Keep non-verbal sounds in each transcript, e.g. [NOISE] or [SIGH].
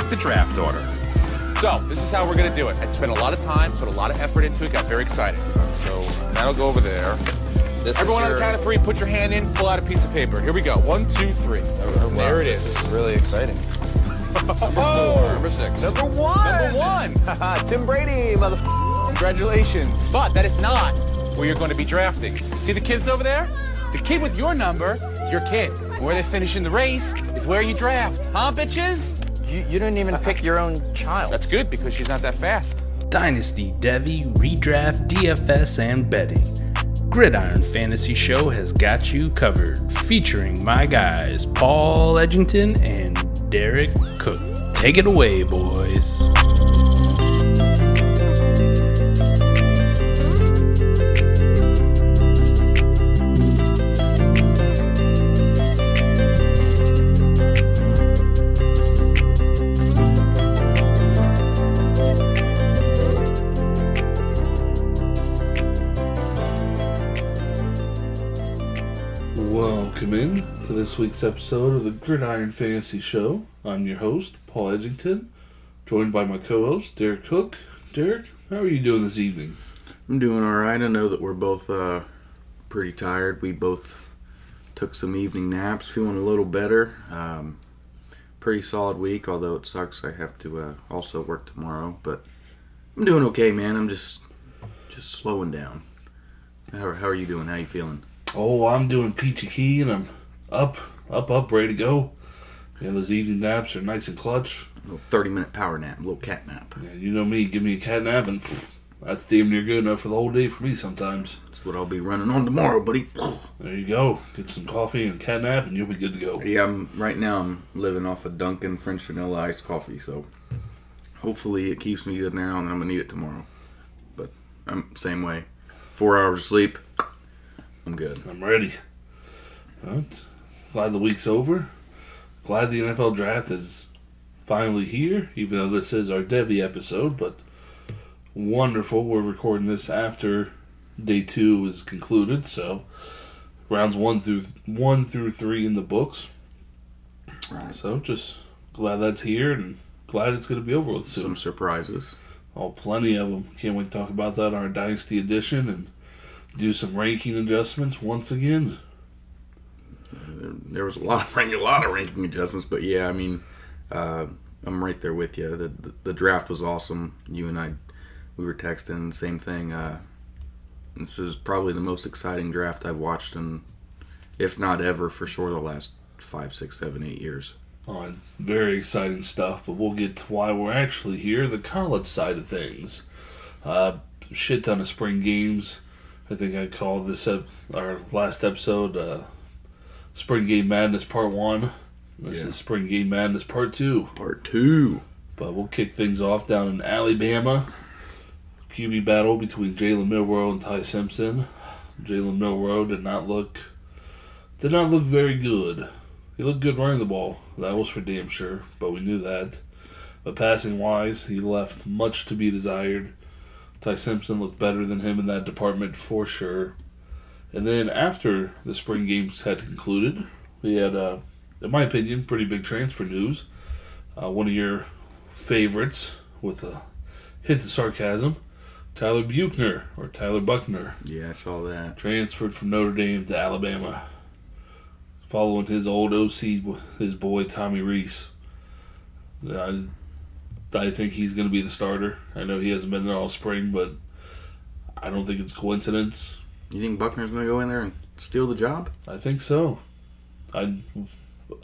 pick the draft order. So, this is how we're gonna do it. I spent a lot of time, put a lot of effort into it, got very excited. So, that'll go over there. This Everyone is on the count of three, put your hand in, pull out a piece of paper. Here we go. One, two, three. Oh, wow, there it this is. is really exciting. [LAUGHS] Oh, Number six. Number one. number one. [LAUGHS] Tim Brady, mother. Congratulations. But that is not where you're going to be drafting. See the kids over there? The kid with your number is your kid. Where they finish in the race is where you draft. Huh, bitches? You, you didn't even pick your own child. That's good because she's not that fast. Dynasty, Devy, Redraft, DFS, and betting. Gridiron Fantasy Show has got you covered, featuring my guys Paul Edgington and Derrik Koch. Take it away, boys. To this week's episode of the Gridiron Fantasy Show. I'm your host, Paul Edgington, joined by my co-host, Derrik Koch. Derrik, how are you doing this evening? I'm doing all right. I know that we're both uh, pretty tired. We both took some evening naps, feeling a little better. Um, pretty solid week, although it sucks. I have to uh, also work tomorrow, but I'm doing okay, man. I'm just just slowing down. How, how are you doing? How you feeling? Oh, I'm doing peachy keen. I'm up, up, up, ready to go. Yeah, those evening naps are nice and clutch. A little 30 minute power nap, a little cat nap. Yeah, you know me, give me a cat nap and pff, that's damn near good enough for the whole day for me sometimes. That's what I'll be running on tomorrow, buddy. There you go. Get some coffee and cat nap and you'll be good to go. Yeah, I'm right now. I'm living off of Dunkin' French vanilla iced coffee, so hopefully it keeps me good now, and I'm gonna need it tomorrow. But I'm same way. Four hours of sleep, I'm good. I'm ready. Alright. Glad the week's over. Glad the NFL draft is finally here, even though this is our Devy episode, but wonderful. We're recording this after day two is concluded, so rounds one through one through three in the books. Right. So just glad that's here and glad it's going to be over with soon. Some surprises. Oh, plenty of them. Can't wait to talk about that on our Dynasty edition and do some ranking adjustments once again. There, was a lot of a lot of ranking adjustments, but yeah, I mean, uh, I'm right there with you. The, the the draft was awesome. You and I, we were texting same thing. Uh, this is probably the most exciting draft I've watched in, if not ever, for sure, the last five, six, seven, eight years. Oh, very exciting stuff, but we'll get to why we're actually here the college side of things. Uh, shit ton of spring games. I think I called this ep- our last episode uh, Spring Game Madness Part 1. This Yeah. is Spring Game Madness Part 2. Part two. But we'll kick things off down in Alabama. QB battle between Jalen Milroe and Ty Simpson. Jalen Milroe did not look did not look very good. He looked good running the ball. That was for damn sure, but we knew that. But passing wise, he left much to be desired. Ty Simpson looked better than him in that department for sure. And then after the spring games had concluded, we had, uh, in my opinion, pretty big transfer news. Uh, one of your favorites with a hint of sarcasm, Tyler Buchner or Tyler Buckner Yeah, I saw that. transferred from Notre Dame to Alabama, following his old OC, his boy Tommy Rees. I, I think he's going to be the starter. I know he hasn't been there all spring, but I don't think it's coincidence. You think Buckner's gonna go in there and steal the job? I think so. I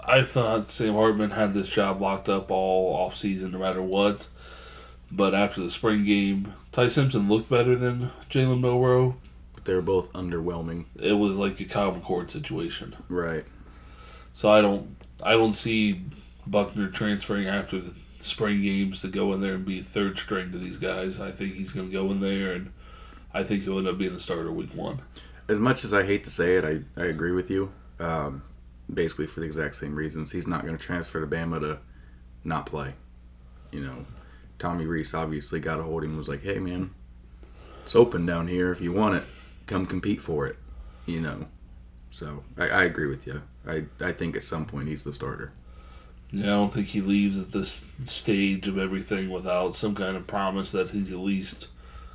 I thought Sam Hartman had this job locked up all off season, no matter what. But after the spring game, Ty Simpson looked better than Jalen Milroe. But they're both underwhelming. It was like a Kyle McCord situation. Right. So I don't I don't see Buckner transferring after the spring games to go in there and be third string to these guys. I think he's going to go in there and I think he'll end up being the starter week one. As much as I hate to say it, I, I agree with you. Um, basically, for the exact same reasons. He's not going to transfer to Bama to not play. You know, Tommy Rees obviously got a hold of him and was like, hey, man, it's open down here. If you want it, come compete for it. You know. So I, I agree with you. I, I think at some point he's the starter. Yeah, I don't think he leaves at this stage of everything without some kind of promise that he's at least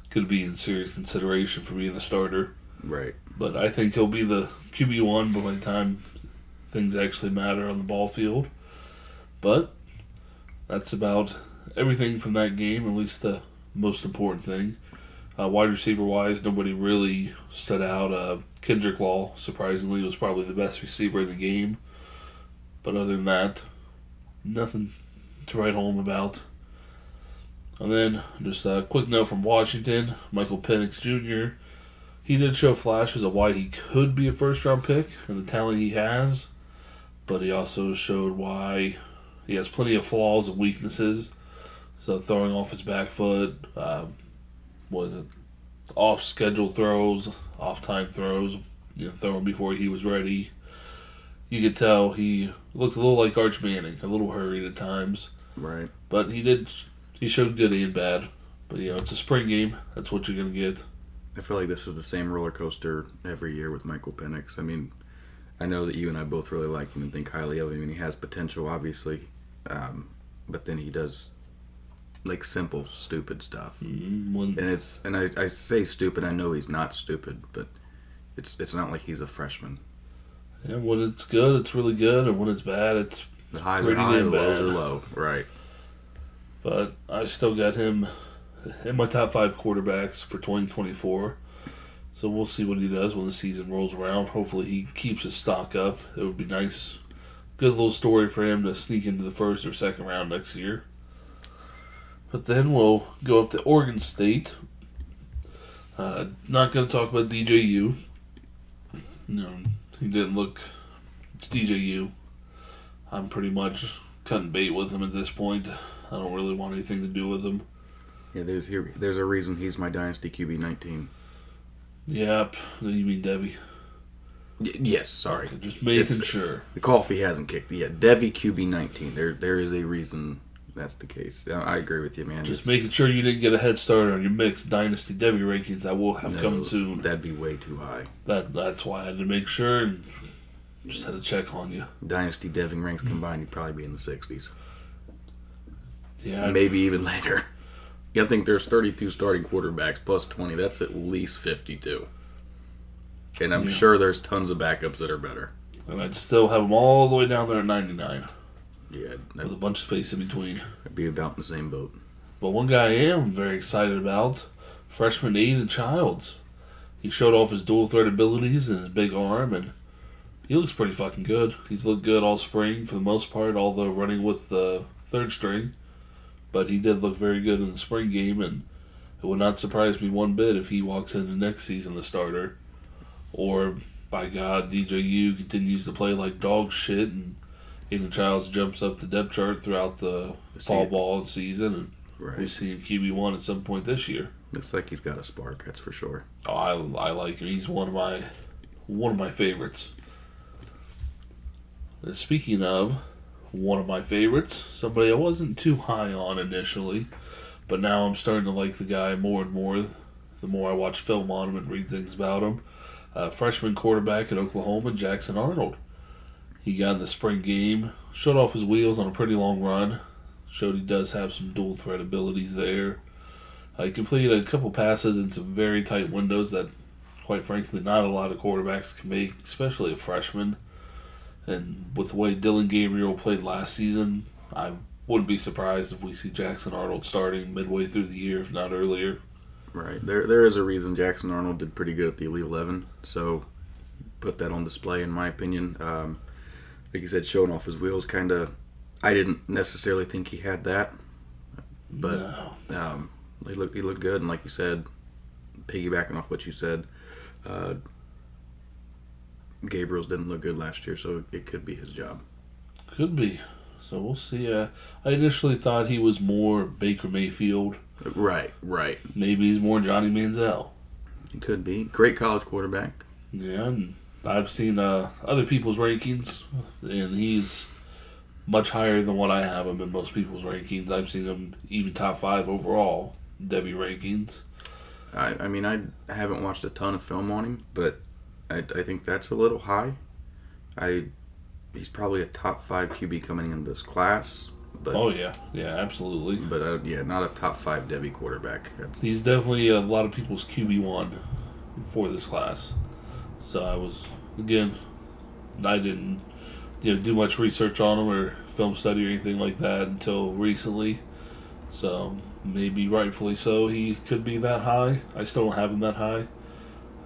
could be in serious consideration for being the starter. Right. But I think he'll be the QB one by the time things actually matter on the ball field. But that's about everything from that game, at least the most important thing. Uh, wide receiver wise, nobody really stood out. Uh, Kendrick Law, surprisingly, was probably the best receiver in the game. But other than that, nothing to write home about. And then, just a quick note from Washington Michael Penix Jr. He did show flashes of why he could be a first round pick and the talent he has, but he also showed why he has plenty of flaws and weaknesses. So, throwing off his back foot, uh, was it off schedule throws, off time throws, you know, throwing before he was ready. You could tell he looked a little like Arch Manning, a little hurried at times. Right. But he did. He showed good and bad. But you know, it's a spring game. That's what you're gonna get. I feel like this is the same roller coaster every year with Michael Penix. I mean, I know that you and I both really like him and think highly of him, and he has potential, obviously. Um, but then he does like simple, stupid stuff, Mm, When and it's and I, I say stupid. I know he's not stupid, but it's it's not like he's a freshman. yeah, when it's good, it's really good, and when it's bad, it's. The highs are high, the lows are low. Right. But I still got him in my top five quarterbacks for 2024. So we'll see what he does when the season rolls around. Hopefully, he keeps his stock up. It would be nice, good little story for him to sneak into the first or second round next year. But then we'll go up to Oregon State. Uh, not going to talk about DJU. No, he didn't look. It's DJU. I'm pretty much cutting bait with him at this point. I don't really want anything to do with him. Yeah. There's here. There's a reason he's my dynasty QB 19. Yep. You mean Devy? Y- yes. Sorry. Okay, just making It's- sure. The coffee hasn't kicked yet. Devy QB 19. There, there is a reason that's the case. I I agree with you, man. Just It's- making sure you didn't get a head start on your mixed dynasty Devy rankings that will have no, coming soon. That'd be way too high. That that's why I had to make sure and just had to check on you. Dynasty Deving ranks combined, you'd probably be in the 60s. Yeah, Maybe even later. I think there's 32 starting quarterbacks plus 20. That's at least 52. And I'm Yeah. sure there's tons of backups that are better. and I'd still have them all the way down there at 99 Yeah, with a bunch of space in between. I'd be about in the same boat. But one guy I am very excited about, freshman Aidan Chiles. He showed off his dual threat abilities and his big arm, and he looks pretty fucking good. He's looked good all spring for the most part, although running with the third string. But he did look very good in the spring game, and it would not surprise me one bit if he walks into next season the starter. Or, by God, DJU continues to play like dog shit, and Aidan Chiles jumps up the depth chart throughout the fall ball season, and we Right. see him QB one at some point this year. Looks like he's got a spark, that's for sure. Oh, I, I like him. He's one of my one of my favorites. And speaking of one of my favorites, somebody I wasn't too high on initially, but now I'm starting to like the guy more and more. The more I watch film on him and read things about him, uh, freshman quarterback at Oklahoma, Jackson Arnold. He got in the spring game, showed off his wheels on a pretty long run, showed he does have some dual threat abilities there. Uh, he completed a couple passes in some very tight windows that, quite frankly, not a lot of quarterbacks can make, especially a freshman. And with the way Dillon Gabriel played last season, I wouldn't be surprised if we see Jackson Arnold starting midway through the year, if not earlier. Right. There, there is a reason Jackson Arnold did pretty good at the Elite Eleven. So, put that on display, in my opinion. Um, like you said, showing off his wheels, kind of. I didn't necessarily think he had that, but No. um, he looked he looked good. And like you said, piggybacking off what you said, uh, Gabriel's didn't look good last year, so it could be his job. Could be. So we'll see. Uh, I initially thought he was more Baker Mayfield. Right. Right. Maybe he's more Johnny Manziel. It could be great college quarterback. Yeah, and I've seen uh, other people's rankings, and he's much higher than what I have him in most people's rankings. I've seen him even top five overall Devy rankings. I, I mean, I haven't watched a ton of film on him, but I, I think that's a little high. I he's probably a top five QB coming into this class. But Oh yeah, yeah, absolutely. but uh, yeah, not a top five Devy quarterback. That's, He's definitely a lot of people's QB one for this class. So I was again, I didn't you know do much research on him or film study or anything like that until recently. So maybe rightfully so, he could be that high. I still don't have him that high.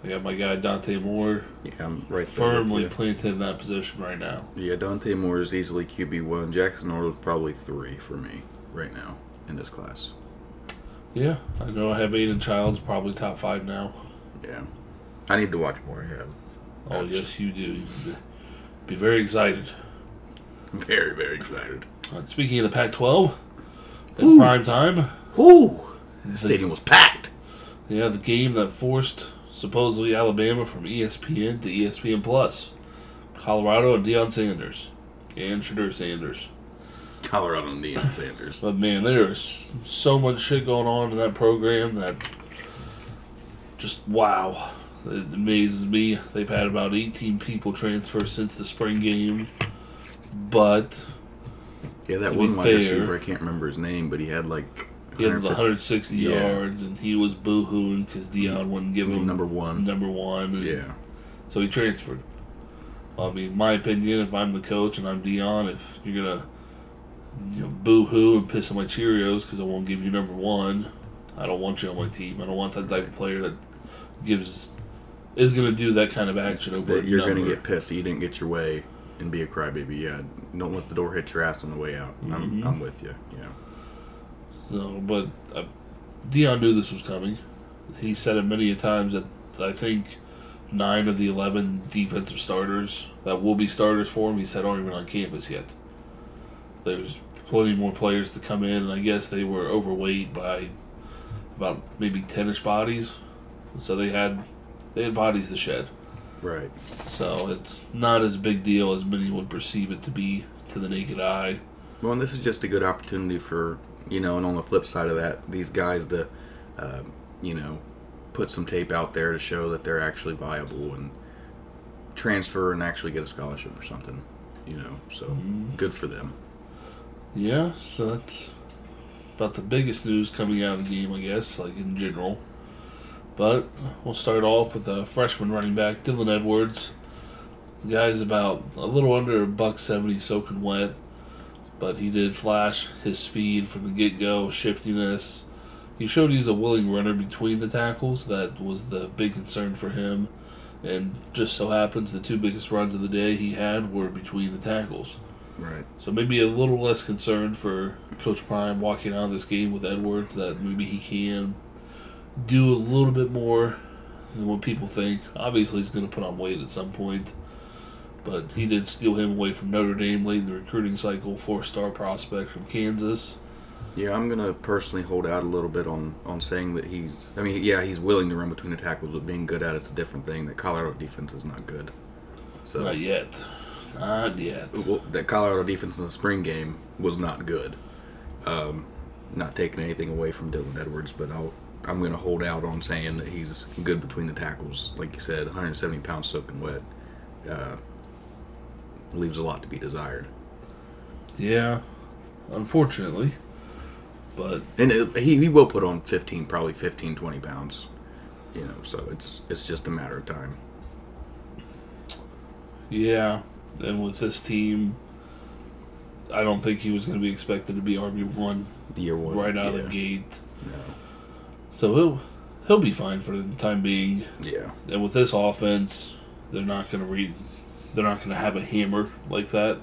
I got my guy Dante Moore yeah, I'm right firmly planted in that position right now. Yeah, Dante Moore is easily QB one. Jackson Arnold probably three for me right now in this class. Yeah, I know I have Aidan Chiles probably top five now. Yeah, I need to watch more of him. Oh yes, you do. Be very excited. Very very excited. Uh, speaking of the Pac-12, at Ooh. prime time, Whoo! The stadium was packed. yeah, the game that forced supposedly Alabama from ESPN to ESPN Plus, Colorado and Deion Sanders and Shedeur Sanders. Colorado and Deion Sanders. But man, there is so much shit going on in that program that just wow, it amazes me. They've had about 18 people transfer since the spring game, but Yeah, that one wide fair- receiver, I can't remember his name, but he had like he had 160 Yeah. yards, and he was boohooing because Deion wouldn't give him number one. number one. Yeah, So he transferred. I mean, my opinion, if I'm the coach and I'm Deion, if you're gonna, you know, boo hoo and piss on my Cheerios because I won't give you number one, I don't want you on my team. I don't want that type of player that gives is gonna do that kind of action over. that you're gonna get pissed. You didn't get your way and be a crybaby. Yeah, don't let the door hit your ass on the way out. I'm Mhm. I'm with you. Yeah, So, but uh, Deion knew this was coming. He said it many a times that I think nine of the eleven defensive starters that will be starters for him, he said, aren't even on campus yet. There's plenty more players to come in, and I guess they were overweight by about maybe ten-ish bodies, so they had they had bodies to shed. right. So it's not as big deal as many would perceive it to be to the naked eye. Well, and this is just a good opportunity for you know, and on the flip side of that, these guys that uh, you know put some tape out there to show that they're actually viable and transfer and actually get a scholarship or something. You know, so Mm-hmm. good for them. Yeah, so that's about the biggest news coming out of the game, I guess, like in general. But we'll start off with a freshman running back, Dylan Edwards. The guy's about a little under a buck seventy soaking wet, but he did flash his speed from the get go, shiftiness. He showed he's a willing runner between the tackles. That was the big concern for him. And just so happens the two biggest runs of the day he had were between the tackles. Right. So maybe a little less concerned for Coach Prime walking out of this game with Edwards that maybe he can do a little bit more than what people think. Obviously, he's going to put on weight at some point, but he did steal him away from Notre Dame late in the recruiting cycle. Four-star prospect from Kansas. Yeah, I'm gonna personally hold out a little bit on on saying that he's. I mean, yeah, he's willing to run between the tackles, but being good at it's a different thing. That Colorado defense is not good. So Not yet. Not yet. well, that Colorado defense in the spring game was not good. Um, not taking anything away from Dylan Edwards, but I'll, I'm going to hold out on saying that he's good between the tackles. Like you said, 170 pounds soaking wet uh, leaves a lot to be desired. Yeah, unfortunately. But And it, he, he will put on 15, probably 15, 20 pounds. You know, so it's it's just a matter of time. Yeah, and with this team, I don't think he was going to be expected to be RB one Year one, right out of the gate. No. So he'll he'll be fine for the time being. Yeah, And with this offense, they're not going to read. They're not going to have a hammer like that.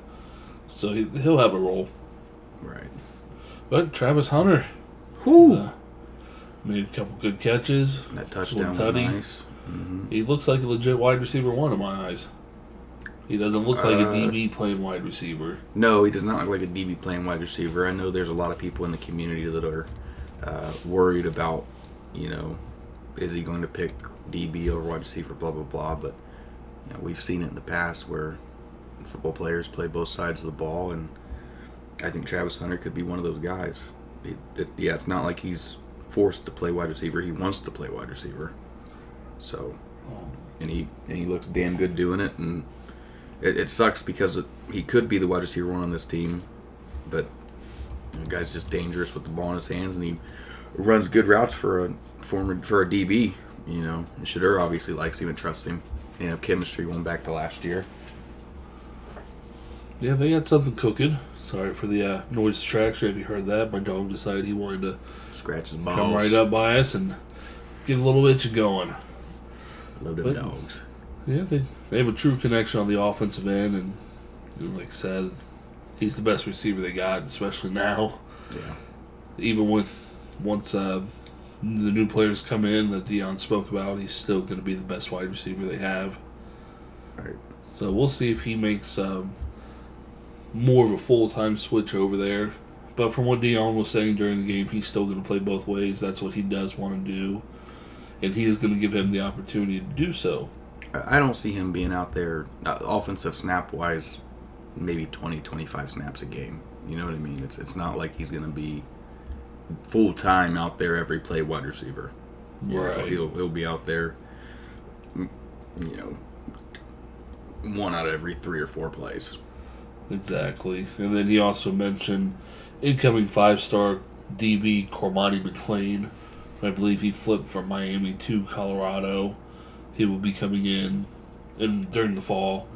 So he, he'll have a role. right. But Travis Hunter Whew. uh, made a couple good catches. that touchdown was nice. hmm He looks like a legit wide receiver one in my eyes. He doesn't look like a Uh, DB playing wide receiver. No, he does not look like a DB playing wide receiver. I know there's a lot of people in the community that are uh, worried about, you know, is he going to pick DB or wide receiver, blah blah blah. But you know, we've seen it in the past where football players play both sides of the ball, and I think Travis Hunter could be one of those guys. It, it, yeah, it's not like he's forced to play wide receiver. He wants to play wide receiver. So, and he and he looks damn good doing it, and it, it sucks because it, he could be the wide receiver one on this team, but the guy's just dangerous with the ball in his hands, and he runs good routes for a former for a DB. You know, and Shedeur obviously likes him and trusts him. They have chemistry going back to last year. Yeah, they got something cooking. Sorry for the uh, noise distraction. If you heard that, my dog decided he wanted to Scratch his balls. come right up by us and get a little itch going. Love them But- dogs. Yeah, they, they have a true connection on the offensive end, and you know, like I said, he's the best receiver they got, especially now. Yeah. Even with once uh, the new players come in that Deion spoke about, he's still going to be the best wide receiver they have. Right. So we'll see if he makes um, more of a full time switch over there. But from what Deion was saying during the game, he's still going to play both ways. That's what he does want to do. And he is going to give him the opportunity to do so. I don't see him being out there uh, offensive snap wise, maybe 20, 25 snaps a game. You know what I mean? It's it's not like he's going to be full time out there every play wide receiver. You know, he'll he'll be out there, you know, one out of every three or four plays. Exactly. And then he also mentioned incoming five star DB Cormani McClain. I believe he flipped from Miami to Colorado. He will be coming in and during the fall.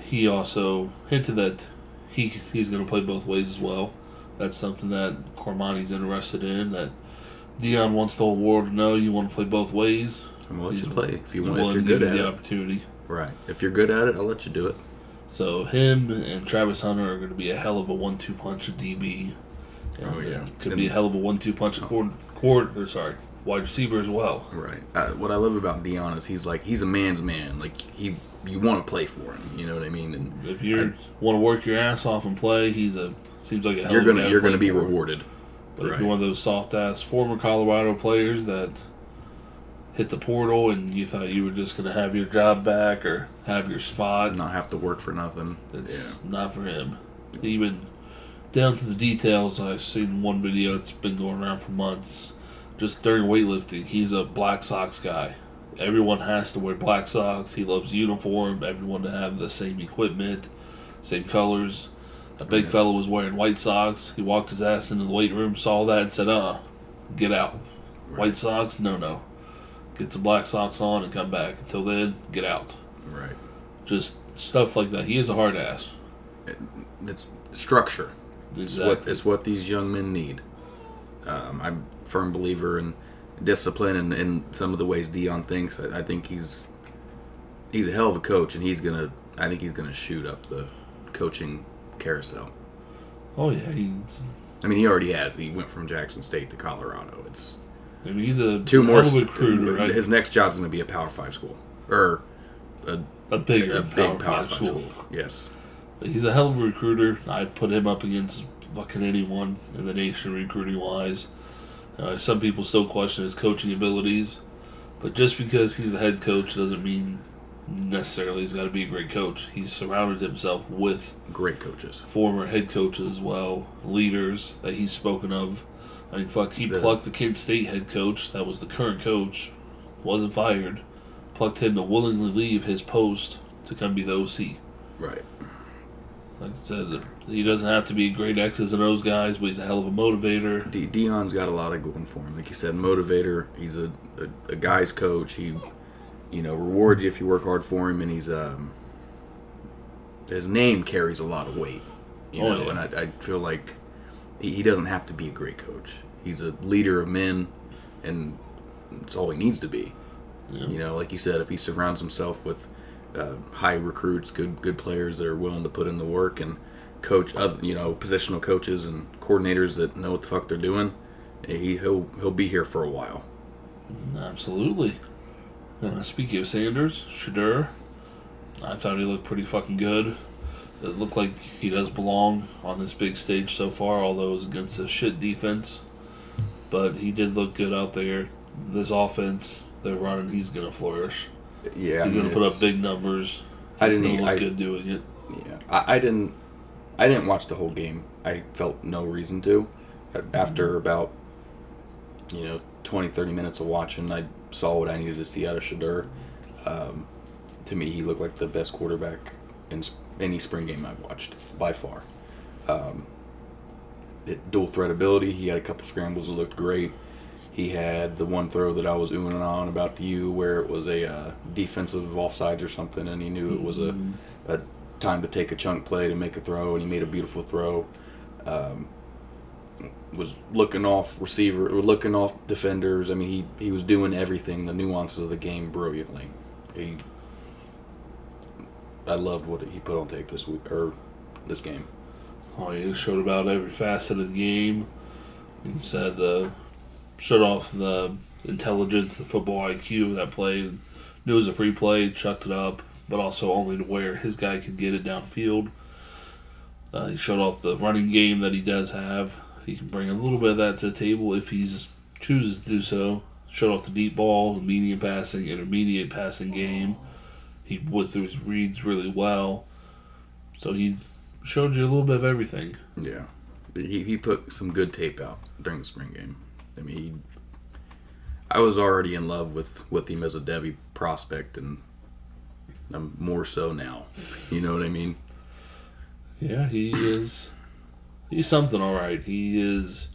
He also hinted that he he's going to play both ways as well. That's something that Cormani's interested in. That Deion wants the whole world to know you want to play both ways. I'm gonna let He's- you play if you want. If you're good at the it, opportunity. right? If you're good at it, I'll let you do it. So him and Travis Hunter are going to be a hell of a one-two punch at DB. And Oh, yeah. could And- be a hell of a one-two punch at court, court or sorry, wide receiver as well. Right. Uh, what I love about Deion is he's like he's a man's man. Like he, you want to play for him. You know what I mean? And If you want to work your ass off and play, he's a seems like a hell you're gonna you're gonna be rewarded. But if you're one of those soft-ass former Colorado players that hit the portal and you thought you were just going to have your job back or have your spot, Not have to work for nothing. It's yeah. not for him. Even down to the details, I've seen one video that's been going around for months. Just during weightlifting, he's a black socks guy. Everyone has to wear black socks. He loves uniform. Everyone to have the same equipment, same colors. A big Yes. fellow was wearing white socks. He walked his ass into the weight room, saw that, and said, "Uh, get out. White socks? No, no. Get some black socks on and come back. Until then, get out." Right. Just stuff like that. He is a hard ass. It's structure. It's what it's what these young men need. Um, I'm a firm believer in discipline and in some of the ways Deion thinks. I, I think he's he's a hell of a coach, and he's gonna. I think he's gonna shoot up the coaching carousel. Oh yeah, he's. I mean, he already has. He went from Jackson State to Colorado. It's I mean, he's a two more. a recruiter. Right? His next job's gonna be a Power Five school or a, a bigger, a big Power Five school. Yes. But he's a hell of a recruiter. I'd put him up against fucking anyone in the nation recruiting wise. Uh, some people still question his coaching abilities, but just because he's the head coach doesn't mean necessarily he's got to be a great coach. He's surrounded himself with Great coaches. former head coaches as well, leaders that he's spoken of. I mean, fuck, he The- plucked the Kent State head coach, that was the current coach, wasn't fired, plucked him to willingly leave his post to come be the OC. Right. Like I said, he doesn't have to be great X's and O's guys, but he's a hell of a motivator. D- Deion's got a lot of going for him. Like you said, motivator. He's a, a, a guy's coach. He, you know, rewards you if you work hard for him, and he's um. His name carries a lot of weight, you Oh, know, yeah. and I, I feel like he, he doesn't have to be a great coach. He's a leader of men, and it's all he needs to be. Yeah. You know, like you said, if he surrounds himself with uh, high recruits, good good players that are willing to put in the work, and coach other you know positional coaches and coordinators that know what the fuck they're doing, he he'll he'll be here for a while. Absolutely. Uh, speaking of Sanders, Shedeur, I thought he looked pretty fucking good. It looked like he does belong on this big stage so far, although it was against a shit defense. But he did look good out there. This offense they're running, he's going to flourish. Yeah, He's going to put up big numbers. He's I didn't look I- good doing it. Yeah, I, I didn't. I didn't watch the whole game. I felt no reason to. After about, you know, 20, 30 minutes of watching, I saw what I needed to see out of Shedeur. Um, to me, he looked like the best quarterback in any spring game I've watched by far. Um, it, dual threat ability. He had a couple scrambles that looked great. He had the one throw that I was oohing and on about to you, where it was a uh, defensive offsides or something, and he knew it was a, a time to take a chunk play to make a throw, and he made a beautiful throw. Um, was looking off receiver, looking off defenders. I mean, he he was doing everything, the nuances of the game brilliantly. He, I loved what he put on tape this week or this game. Oh, he showed about every facet of the game. He said uh, showed off the intelligence, the football IQ that play. Knew it was a free play, chucked it up, but also only to where his guy could get it downfield. Uh, he showed off the running game that he does have. He can bring a little bit of that to the table if he chooses to do so. Shut off the deep ball, the medium passing, intermediate passing game. He went through his reads really well. So he showed you a little bit of everything. Yeah, he he put some good tape out during the spring game. I mean, he, I was already in love with with him as a Devy prospect, and I'm more so now. You know what I mean? Yeah, he is. He's something, all right. He is.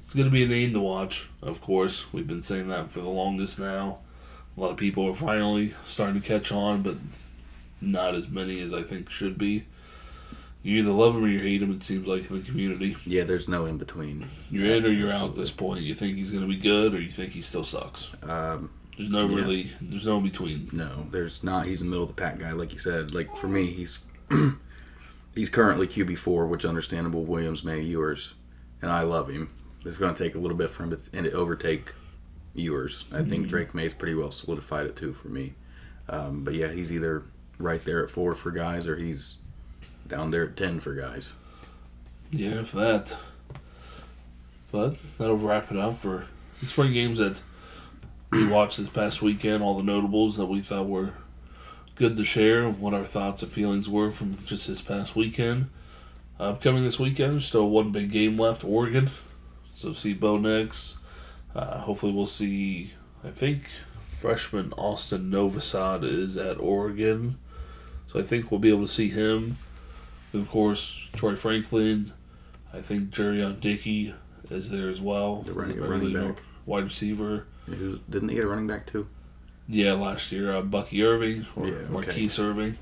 It's going to be a name to watch, of course. We've been saying that for the longest now. A lot of people are finally starting to catch on, but not as many as I think should be. You either love him or you hate him, it seems like, in the community. Yeah, there's no in between. You're in or you're out at this point. You think he's going to be good or you think he still sucks. Um, There's no Yeah. really, there's no in between. No, there's not. He's a middle of the pack guy, like you said. Like for me, he's [CLEARS THROAT] he's currently QB four, which understandable. Williams, Maye, Ewers, and I love him. It's going to take a little bit for him to and to overtake Ewers. I think Drake Maye's pretty well solidified it too for me. Um, but yeah, he's either right there at four for guys, or he's down there at ten for guys. Yeah, for that. But that'll wrap it up for the spring games that we watched this past weekend. All the notables that we thought were good to share of what our thoughts and feelings were from just this past weekend. Upcoming this weekend, still one big game left Oregon. So see Bo Nix. Uh, hopefully, we'll see. I think freshman Austin Novosad is at Oregon. So I think we'll be able to see him. And of course, Troy Franklin. I think Jurrion Dickey is there as well. The running- running back. Wide receiver. Didn't they get a running back too? Yeah, last year, uh, Bucky Irving or Yeah, okay. Marquise Irving.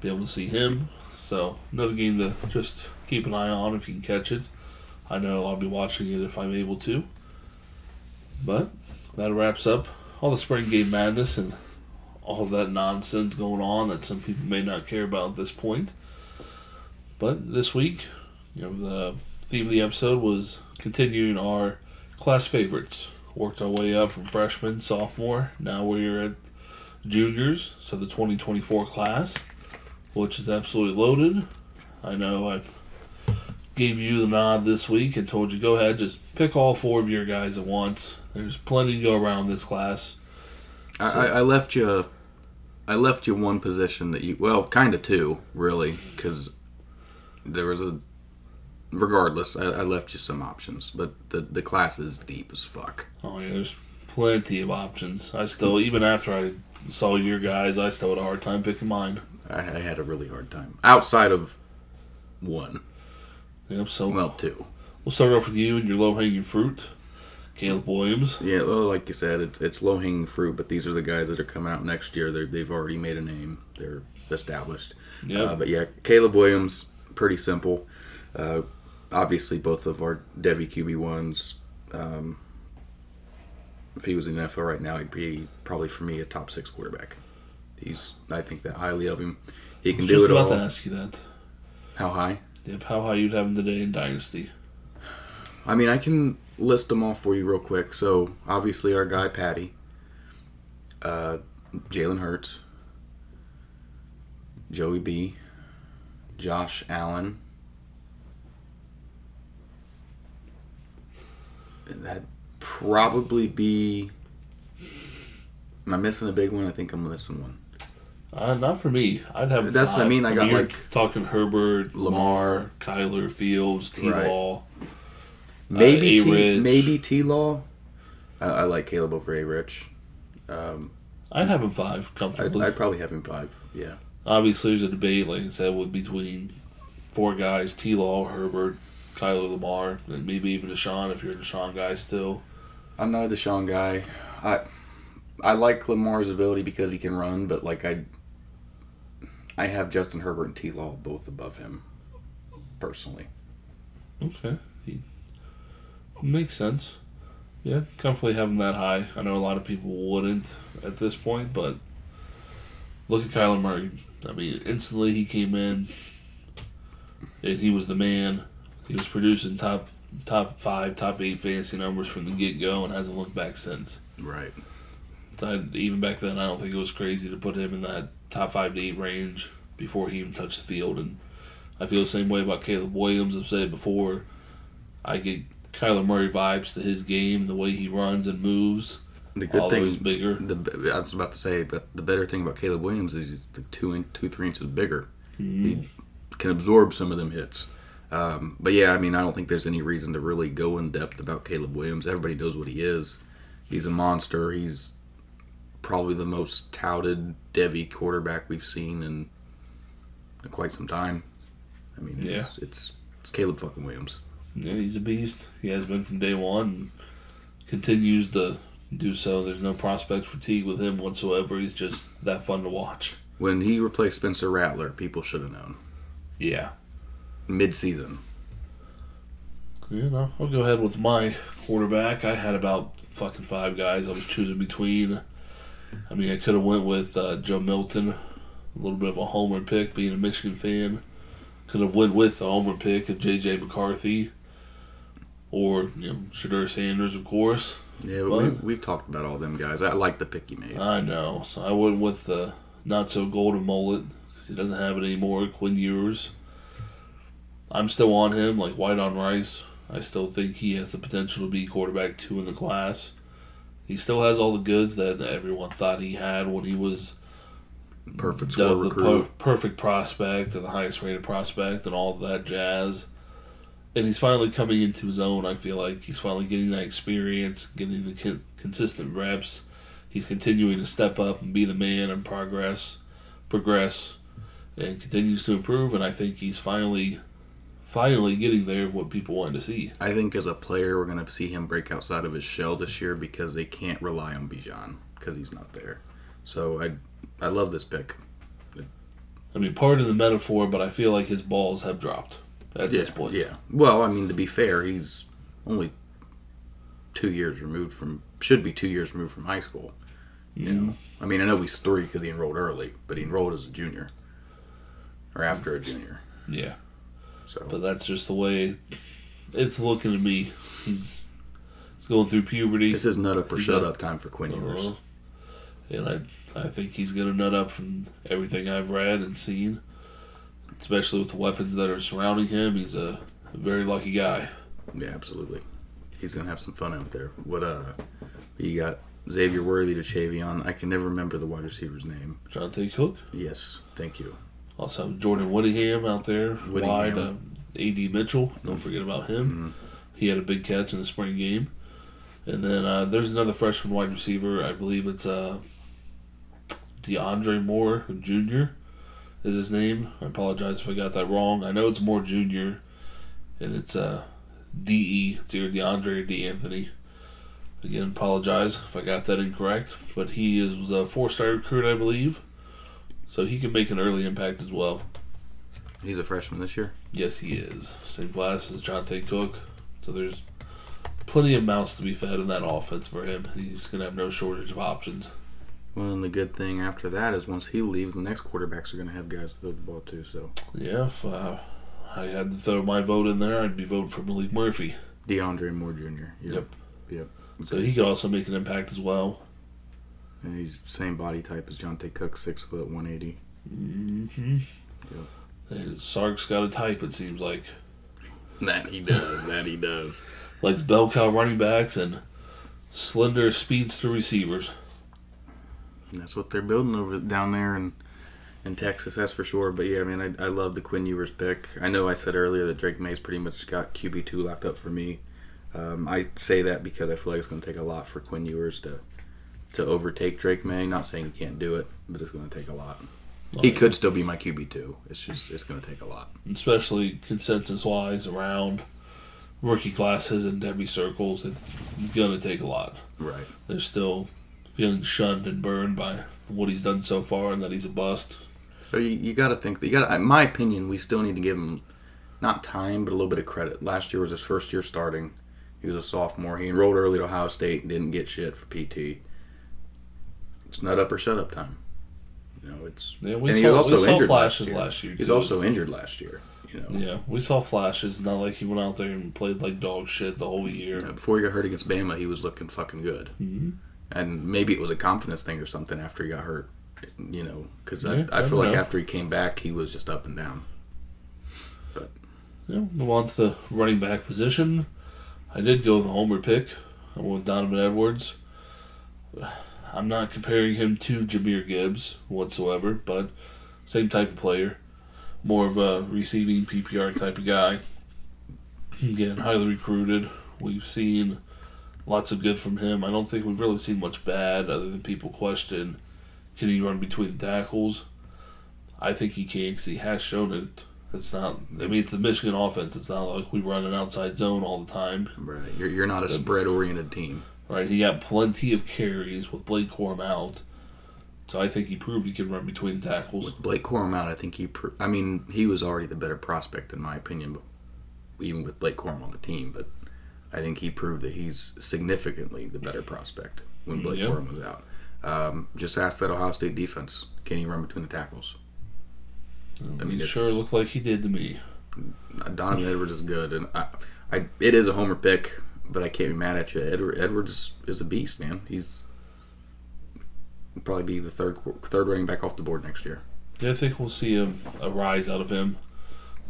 Be able to see him. So, another game to just keep an eye on if you can catch it. I know I'll be watching it if I'm able to. But that wraps up all the spring game madness and all of that nonsense going on that some people may not care about at this point. But this week, you know, the theme of the episode was continuing our class favorites. Worked our way up from freshman, sophomore. Now we're at juniors, so the 2024 class, which is absolutely loaded. I know I gave you the nod this week and told you go ahead, just pick all four of your guys at once. There's plenty to go around this class. I, I, I left you. I left you one position that you well, kind of two, really, because there was a. Regardless, I, I left you some options, but the the class is deep as fuck. Oh yeah, there's plenty of options. I still, even after I saw your guys, I still had a hard time picking mine. I, I had a really hard time outside of one. Yep. So Well, two. we'll start off with you and your low hanging fruit, Caleb Williams. Yeah, well, like you said, it's it's low hanging fruit, but these are the guys that are coming out next year. They they've already made a name. They're established. Yep. Uh, but yeah, Caleb Williams, pretty simple. Uh, obviously, both of our Devy QB ones. Um, if he was in the NFL right now, he'd be probably for me a top six quarterback. He's I think that highly of him. He can was do just it about all. to ask you that. How high? Yep. How high you'd have him today in Dynasty? I mean, I can list them all for you real quick. So obviously, our guy Patty, uh, Jalen Hurts, Joey B, Josh Allen. That'd probably be. Am I missing a big one? I think I'm missing one. Uh, not for me. I'd have. That's what I five. mean, I got, you're like, talking Herbert, Lamar. Kyler, Fields, T. Right. Law. Maybe T, A-Rich. maybe T Law. I, I like Caleb over A Rich. Um, I'd have him five I'd, comfortably. I'd probably have him five. Yeah. obviously there's a debate, like I said, with between four guys: T. Law, Herbert, Kyler Lamar, and maybe even Deshaun if you're a Deshaun guy still. I'm not a Deshaun guy. I I like Lamar's ability because he can run, but like I I have Justin Herbert and T Law both above him, personally. Okay, he makes sense. Yeah, comfortably have him that high. I know a lot of people wouldn't at this point, but look at Kyler Murray. I mean, instantly he came in and he was the man. He was producing top top five, top eight fantasy numbers from the get go, and hasn't looked back since. Right. I, even back then, I don't think it was crazy to put him in that top five to eight range before he even touched the field. And I feel the same way about Caleb Williams. I've said it before. I get Kyler Murray vibes to his game, the way he runs and moves. The good although thing he's bigger. The I was about to say, but the better thing about Caleb Williams is he's two in, two three inches bigger. Mm-hmm. He can absorb some of them hits. Um, but yeah, I mean, I don't think there's any reason to really go in depth about Caleb Williams. Everybody knows what he is. He's a monster. He's probably the most touted Devy quarterback we've seen in, in quite some time. I mean, it's, Yeah. it's it's Caleb fucking Williams. Yeah, he's a beast. He has been from day one. And continues to do so. There's no prospect fatigue with him whatsoever. He's just that fun to watch. When he replaced Spencer Rattler, people should have known Yeah. Mid-season. You know, I'll go ahead with my quarterback. I had about fucking five guys I was choosing between. I mean, I could have went with uh, Joe Milton, a little bit of a homer pick, being a Michigan fan. Could have went with the homer pick of J.J. McCarthy, or you know, Shedeur Sanders, of course. Yeah, but What? we, we've talked about all them guys. I like the pick you made. I know, so I went with the not so golden mullet because he doesn't have it anymore. Quinn Ewers. I'm still on him, like white on rice. I still think he has the potential to be quarterback two in the class. He still has all the goods that everyone thought he had when he was Perfect the recruit. per- perfect prospect and the highest rated prospect and all that jazz. And he's finally coming into his own. I feel like he's finally getting that experience, getting the con- consistent reps. He's continuing to step up and be the man and progress, progress, and continues to improve. And I think he's finally, finally getting there of what people wanted to see. I think as a player, we're going to see him break outside of his shell this year because they can't rely on Bijan because he's not there. So I, I love this pick. I mean, part of the metaphor, but I feel like his balls have dropped at Yeah, this point. yeah. Well, I mean, to be fair, he's only two years removed from should be two years removed from high school. You know, I mean, I know he's three because he enrolled early, but he enrolled as a junior or after a junior. yeah. So But that's just the way it's looking to me. He's he's going through puberty. this is nut up or He's shut up time for Quinn Ewers. Uh-huh. And I I think he's gonna nut up from everything I've read and seen. Especially with the weapons that are surrounding him. He's a, a very lucky guy. Yeah, absolutely. He's gonna have some fun out there. What uh, you got Xavier Worthy to Chavion. I can never remember the wide receiver's name. Johntay Cook. Yes, thank you. Also have Jordan Whittington out there. Whittington. Wide. Uh, A.D. Mitchell. Don't forget about him. He had a big catch in the spring game. And then uh, there's another freshman wide receiver. I believe it's uh, DeAndre Moore Jr. is his name. I apologize if I got that wrong. I know it's Moore Jr. and it's uh, D.E. It's either DeAndre or D. Anthony. Again, apologize if I got that incorrect. But he is was a four-star recruit, I believe. So he can make an early impact as well. He's a freshman this year. Yes, he is. Same class as Johntay Cook. So there's plenty of mouths to be fed in that offense for him. He's going to have no shortage of options. Well, and the good thing after that is once he leaves, the next quarterbacks are gonna have guys to throw the ball to. So Yeah, if uh, I had to throw my vote in there, I'd be voting for Malik Murphy. DeAndre Moore Jr. Yep. Yep. So he could also make an impact as well. And he's same body type as Johntay Cook, six foot, one eighty. Mm-hmm. Yeah. Sark's got a type, it seems like. That he does. that he does. [LAUGHS] Likes bell cow running backs and slender speedster receivers. And that's what they're building over down there in in Texas, that's for sure. But yeah, I mean, I, I love the Quinn Ewers pick. I know I said earlier that Drake Maye's pretty much got QB two locked up for me. Um, I say that because I feel like it's going to take a lot for Quinn Ewers to to overtake Drake Maye. Not saying he can't do it, but it's going to take a lot. He could still be my QB two. It's just it's going to take a lot. especially consensus wise around rookie classes and Devy circles. It's gonna take a lot. Right. They're still feeling shunned and burned by what he's done so far, and that he's a bust. So you, you got to think that you got. In my opinion, we still need to give him not time, but a little bit of credit. Last year was his first year starting. He was a sophomore. He enrolled early to Ohio State and didn't get shit for PT. It's nut up or shut up time. You know, it's Yeah, we and he saw, was we also saw injured flashes last year. last year. He's also injured last year. You know, Yeah, we saw flashes. It's not like he went out there and played like dog shit the whole year. before he got hurt against Bama, he was looking fucking good. Mm-hmm. And maybe it was a confidence thing or something after he got hurt. You know, because Yeah, I, I feel like know. after he came back, he was just up and down. But yeah, move on to the running back position. I did go with the homer pick. I went with Donovan Edwards. I'm not comparing him to Jahmyr Gibbs whatsoever, but same type of player. More of a receiving PPR type of guy. Again, highly recruited. We've seen lots of good from him. I don't think we've really seen much bad other than people question can he run between tackles? I think he can because he has shown it. It's not. I mean, it's the Michigan offense. It's not like we run an outside zone all the time, Right. You're, you're not a spread oriented team. Right? He got plenty of carries with Blake Corum out, so I think he proved he can run between the tackles. With Blake Corum out, I think he. Pr- I mean, he was already the better prospect in my opinion, but even with Blake Corum on the team. But I think he proved that he's significantly the better prospect when Blake Yep. Corum was out. Um, just ask that Ohio State defense. Can he run between the tackles? I mean, it's- sure looked like he did to me. Donovan Edwards is good, and I, I, it is a homer pick, but I can't be mad at you. Edward, Edwards is a beast, man. He's probably be the third third running back off the board next year. Yeah, I think we'll see a, a rise out of him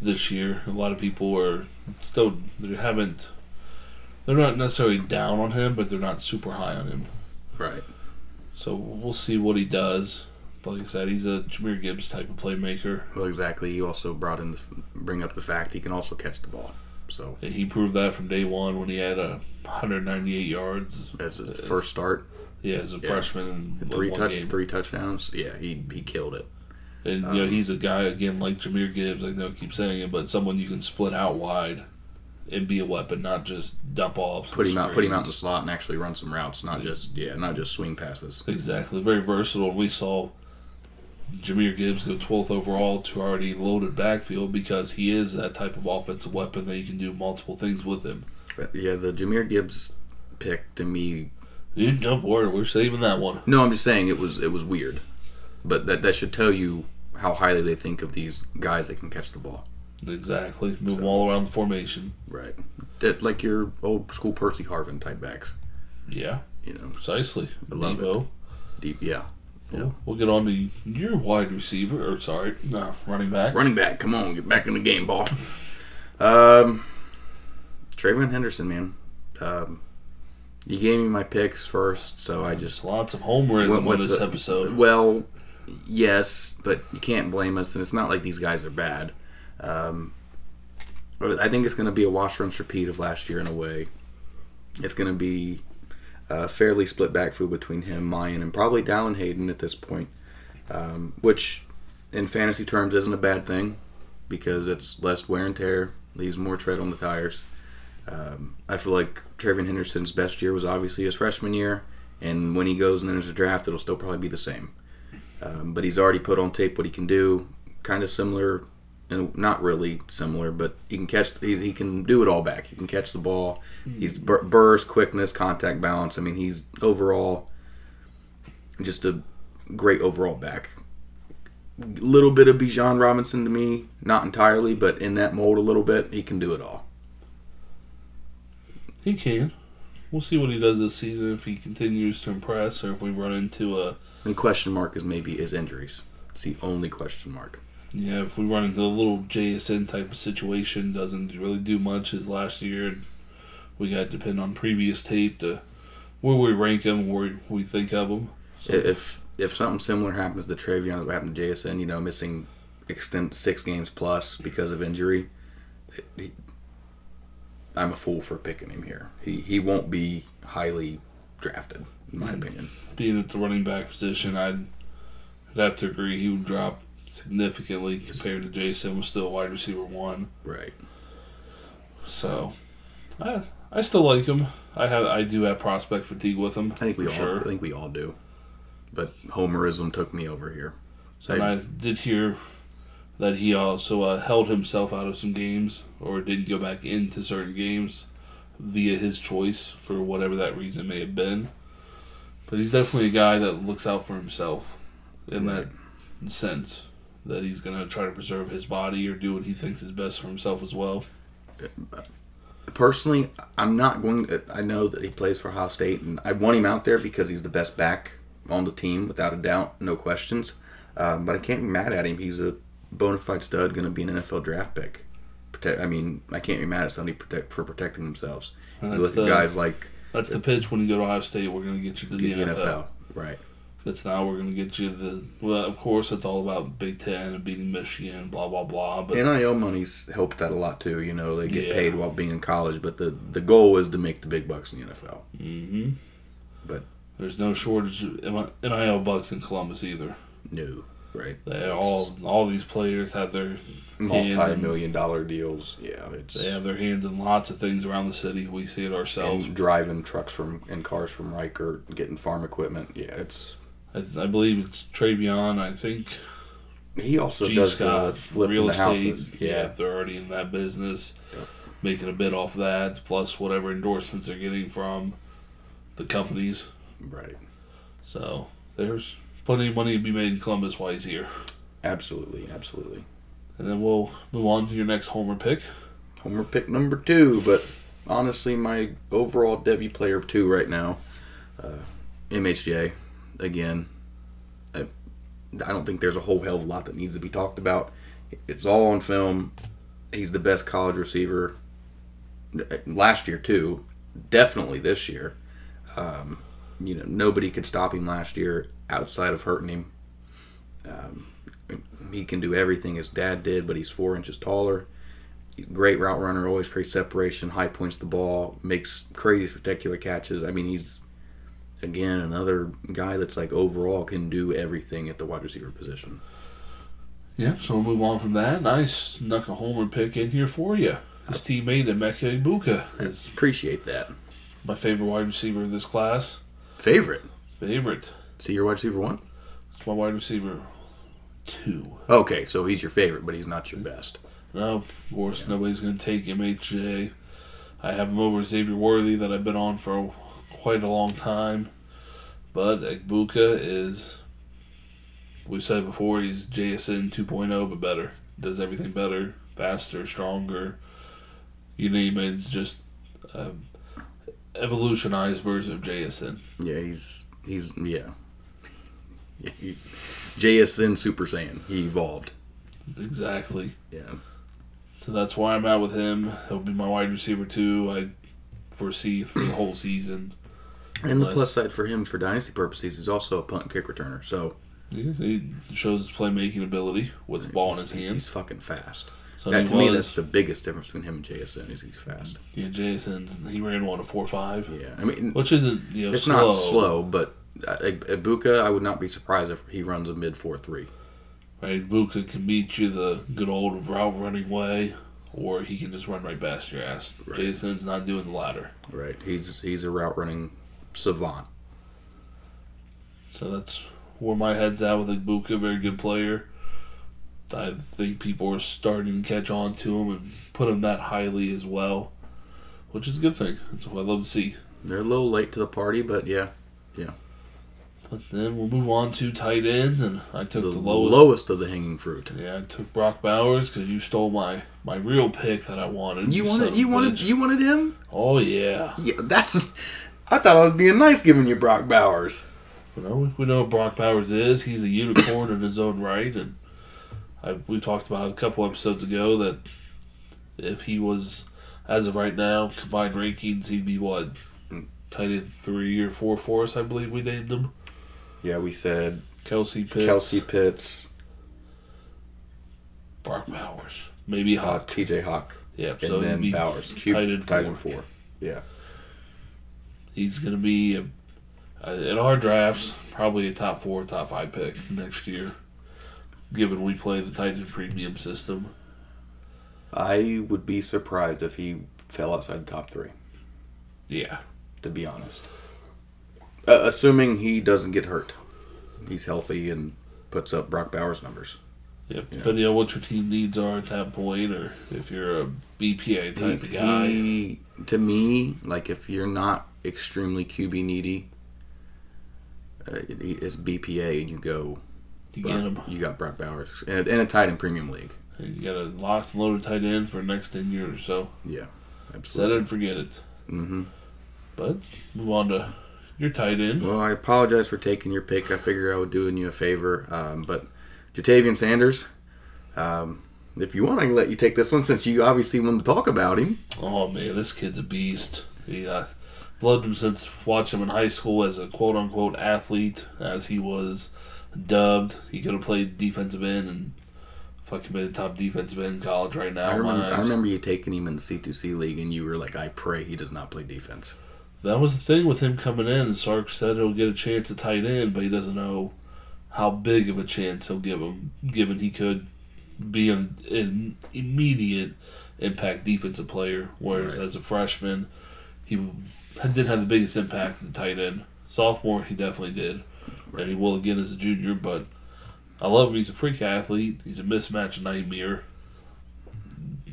this year. A lot of people are still they haven't. They're not necessarily down on him, but they're not super high on him. Right. So we'll see what he does. But like I said, he's a Jahmyr Gibbs type of playmaker. Well, exactly. You also brought in the bring up the fact he can also catch the ball. So he proved that from day one when he had uh, a 198 yards. as a first start, Yeah, as a freshman in three touch game. three touchdowns. Yeah, he he killed it. And you um, know he's a guy again like Jahmyr Gibbs. I know I keep saying it, but someone you can split out wide and be a weapon, not just dump off. Put him out, put him out in the slot and actually run some routes, not just yeah, not just swing passes. Exactly, very versatile. We saw Jahmyr Gibbs go 12th overall to already loaded backfield because he is that type of offensive weapon that you can do multiple things with him. Yeah, the Jahmyr Gibbs pick to me You don't worry, we're saving that one. No, I'm just saying it was it was weird, but that that should tell you how highly they think of these guys that can catch the ball. Exactly, move them all around the formation. Right. That like your old school Percy Harvin type backs. Yeah, You know, precisely. I love Deebo. deep. Yeah. We'll, we'll get on to your wide receiver, or sorry, no, running back. Running back, come on, get back in the game, ball. Um, TreVeyon Henderson, man. Um, you gave me my picks first, so I just lots of homerism with this the- episode. Well, yes, but you can't blame us, and it's not like these guys are bad. Um, I think it's going to be a wash rinse repeat of last year in a way. It's going to be a fairly split backfield between him, Miyan, and probably Dallan Hayden at this point, um, which in fantasy terms isn't a bad thing because it's less wear and tear, leaves more tread on the tires. Um, I feel like TreVeyon Henderson's best year was obviously his freshman year, and when he goes and enters a draft, it'll still probably be the same. Um, but he's already put on tape what he can do, kind of similar, and not really similar, but he can catch. He, he can do it all back. He can catch the ball. Mm-hmm. He's bur- burst, quickness, contact balance. I mean, he's overall just a great overall back. Little bit of Bijan Robinson to me, not entirely, but in that mold a little bit. He can do it all. He can. We'll see what he does this season if he continues to impress, or if we run into a The question mark is maybe his injuries. It's the only question mark. Yeah, if we run into a little JSN type of situation, doesn't really do much as last year. And we got to depend on previous tape to where we rank him, where we think of him. So, If if something similar happens to TreVeyon, what happened to JSN, you know, missing extent six games plus because of injury, he, I'm a fool for picking him here. He he won't be highly drafted, in my mm-hmm. opinion. being at the running back position, I'd, I'd have to agree he would drop significantly compared to Jason was still wide receiver one. Right. So, I I still like him. I have I do have prospect fatigue with him. I think we all. sure. I think we all do. But homerism took me over here. So and I did hear that he also uh, held himself out of some games or didn't go back into certain games via his choice for whatever that reason may have been. But he's definitely a guy that looks out for himself in that sense that he's going to try to preserve his body or do what he thinks is best for himself as well. Personally, I'm not going. To, I know that he plays for Ohio State, and I want him out there because he's the best back on the team, without a doubt, no questions. Um, but I can't be mad at him. He's a bona fide stud, going to be an NFL draft pick. Protect. I mean, I can't be mad at somebody protect for protecting themselves. You that's look at the- guys like That's the pitch when you go to Ohio State. We're going to get you to the, the NFL. NFL. Right. That's now we're going to get you the. Well, of course, it's all about Big Ten and beating Michigan, blah blah blah. But NIL money's helped that a lot too. You know, they get Yeah. paid while being in college, but the the goal is to make the big bucks in the NFL. Mm-hmm. But there's no shortage of NIL bucks in Columbus either. no, right? They all all these players have their in- Multi-million dollar deals. Yeah, it's They have their hands in lots of things around the city. We see it ourselves. driving trucks from and cars from Riker, getting farm equipment. Yeah, it's I, I believe it's TreVeyon. I think he also G does the Scott flipping real the estate. houses. Yeah. Yeah, they're already in that business, making a bit off that, plus whatever endorsements they're getting from the companies. right. So there's plenty of money to be made in Columbus while he's here. Absolutely, absolutely. And then we'll move on to your next homer pick. Homer pick number two, but honestly, my overall Devy player two right now, uh, MHJ. Again, I, I don't think there's a whole hell of a lot that needs to be talked about. It's all on film. He's the best college receiver last year too. Definitely this year. Um, you know, nobody could stop him last year outside of hurting him. Um, he can do everything his dad did, but he's four inches taller great route runner, always creates separation, high points the ball, makes crazy spectacular catches. I mean, he's again another guy that's like overall can do everything at the wide receiver position. Yeah, so we'll move on from that. Nice snuck a homer pick in here for you. His teammate Emeka Egbuka is Appreciate that. my favorite wide receiver of this class. Favorite. Favorite. See your wide receiver one? It's my wide receiver two. Okay, so he's your favorite, but he's not your best. No, of course, nobody's going to take MHJ. I have him over Xavier Worthy that I've been on for quite a long time. But Egbuka is, we've said before, he's JSN 2.0, but better. Does everything better, faster, stronger. You name it, it's just um, evolutionized version of JSN. Yeah, he's he's yeah. Yeah, he's JSN Super Saiyan. He evolved. Exactly. Yeah. So that's why I'm out with him. He'll be my wide receiver too. I foresee for the whole season. And the plus side for him for dynasty purposes, he's also a punt and kick returner. So He shows his playmaking ability with the ball in his hand. he's fucking fast. So That, to me, that's the biggest difference between him and JSN is he's fast. yeah. Jason he ran one to four five, Yeah, I mean, which isn't you know it's slow. not slow, but uh, Egbuka, I would not be surprised if he runs a mid four three. Right, Buka can beat you the good old route running way, or he can just run right past your ass. Right. Jason's not doing the latter. Right, he's he's a route running savant. So that's where my head's at with Egbuka, very good player. I think people are starting to catch on to him and put him that highly as well, which is a good thing. That's what I love to see. They're a little late to the party, but yeah, yeah. But then we'll move on to tight ends, and I took the, the, lowest. lowest of the hanging fruit. Yeah, I took Brock Bowers because you stole my my real pick that I wanted. You wanted you wanted bitch. you wanted him. Oh yeah. Yeah, that's. I thought it would be nice giving you Brock Bowers. You know, we, know what Brock Bowers is. He's a unicorn in his own right, and I, we talked about a couple episodes ago that if he was, as of right now, combined rankings, he'd be what tight end three or four for us. I believe we named him Yeah, we said Kelce Pitts, Kelce Pitts, Brock Bowers, maybe Hawk. T.J. Hawk, Yep. and so then Bowers. End tight end four. four. Yeah, He's going to be a, a, in our drafts probably a top four, top five pick next year. given we play the tight end premium system. I would be surprised if he fell outside the top three. Yeah. To be honest, uh, assuming he doesn't get hurt, he's healthy and puts up Brock Bowers numbers. Yep. Depending on what your team needs are at that point, or if you're a BPA type He's- of guy. he- to me, like if you're not extremely QB needy, uh, it- it's BPA and you go. you get him. You got Brock Bowers in a, in a tight end premium league. And you got a locked and loaded tight end for the next 10 years or so. Yeah, absolutely. Set it and forget it. hmm But move on to your tight end. Well, I apologize for taking your pick. I figure I would doing you a favor, um, but Ja'Tavion Sanders. Um, if you want, I can let you take this one since you obviously want to talk about him. Oh man, this kid's a beast. He, uh, loved him since watching him in high school as a quote unquote athlete, as he was dubbed. He could have played defensive end and fucking been the top defensive end in college right now. I remember, I remember you taking him in the C2C league, and you were like, "I pray he does not play defense." That was the thing with him coming in. Sark said he'll get a chance at tight end, but he doesn't know how big of a chance he'll give him, given he could be an, an immediate impact defensive player. Whereas Right. as a freshman, he didn't have the biggest impact at the tight end. Sophomore, he definitely did, and he will again as a junior. But I love him. He's a freak athlete. He's a mismatch nightmare.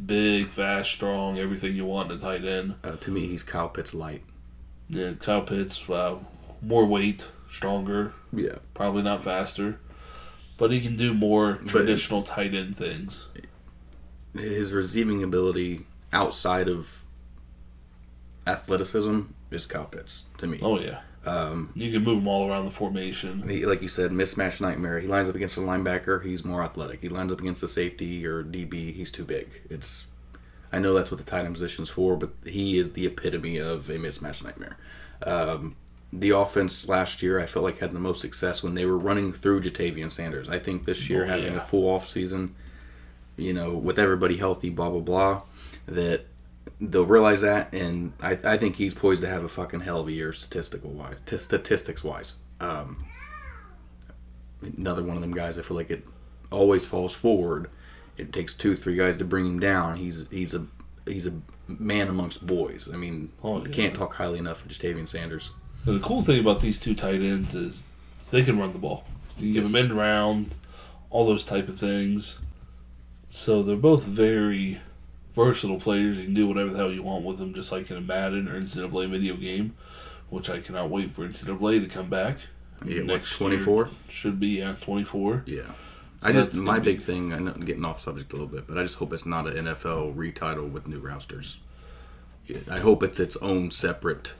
Big, fast, strong, everything you want in a tight end. Uh, to me, he's Kyle Pitts light. Yeah, Kyle Pitts, uh, more weight, stronger, Yeah, probably not faster, but he can do more traditional tight end things. his receiving ability outside of athleticism is Pitts to me. Oh yeah, Um, you can move him all around the formation. he, like you said, mismatch nightmare. He lines up against a linebacker, he's more athletic. He lines up against the safety or DB, he's too big. It's, I know that's what the tight end position is for, but he is the epitome of a mismatch nightmare. Um, the offense last year, I felt like had the most success when they were running through Ja'Tavion Sanders. I think this year, Oh, having yeah. a full off season, you know, with everybody healthy, blah blah blah, that they'll realize that, and I, I think he's poised to have a fucking hell of a year statistical wise, t- statistics wise. Um, another one of them guys. I feel like it always falls forward. It takes two, three guys to bring him down. He's he's a he's a man amongst boys. I mean, Oh, yeah. can't talk highly enough of Ja'Tavion Sanders. And the cool thing about these two tight ends is they can run the ball. You can give them end round, all those type of things. So they're both very versatile players. You can do whatever the hell you want with them, just like in a Madden or NCAA video game, which I cannot wait for NCAA to come back. Yeah, Next 24? should be yeah twenty four. Yeah. I just my gonna be- big thing. I know I'm getting off subject a little bit, but I just hope it's not an NFL retitle with new rosters. I hope it's its own separate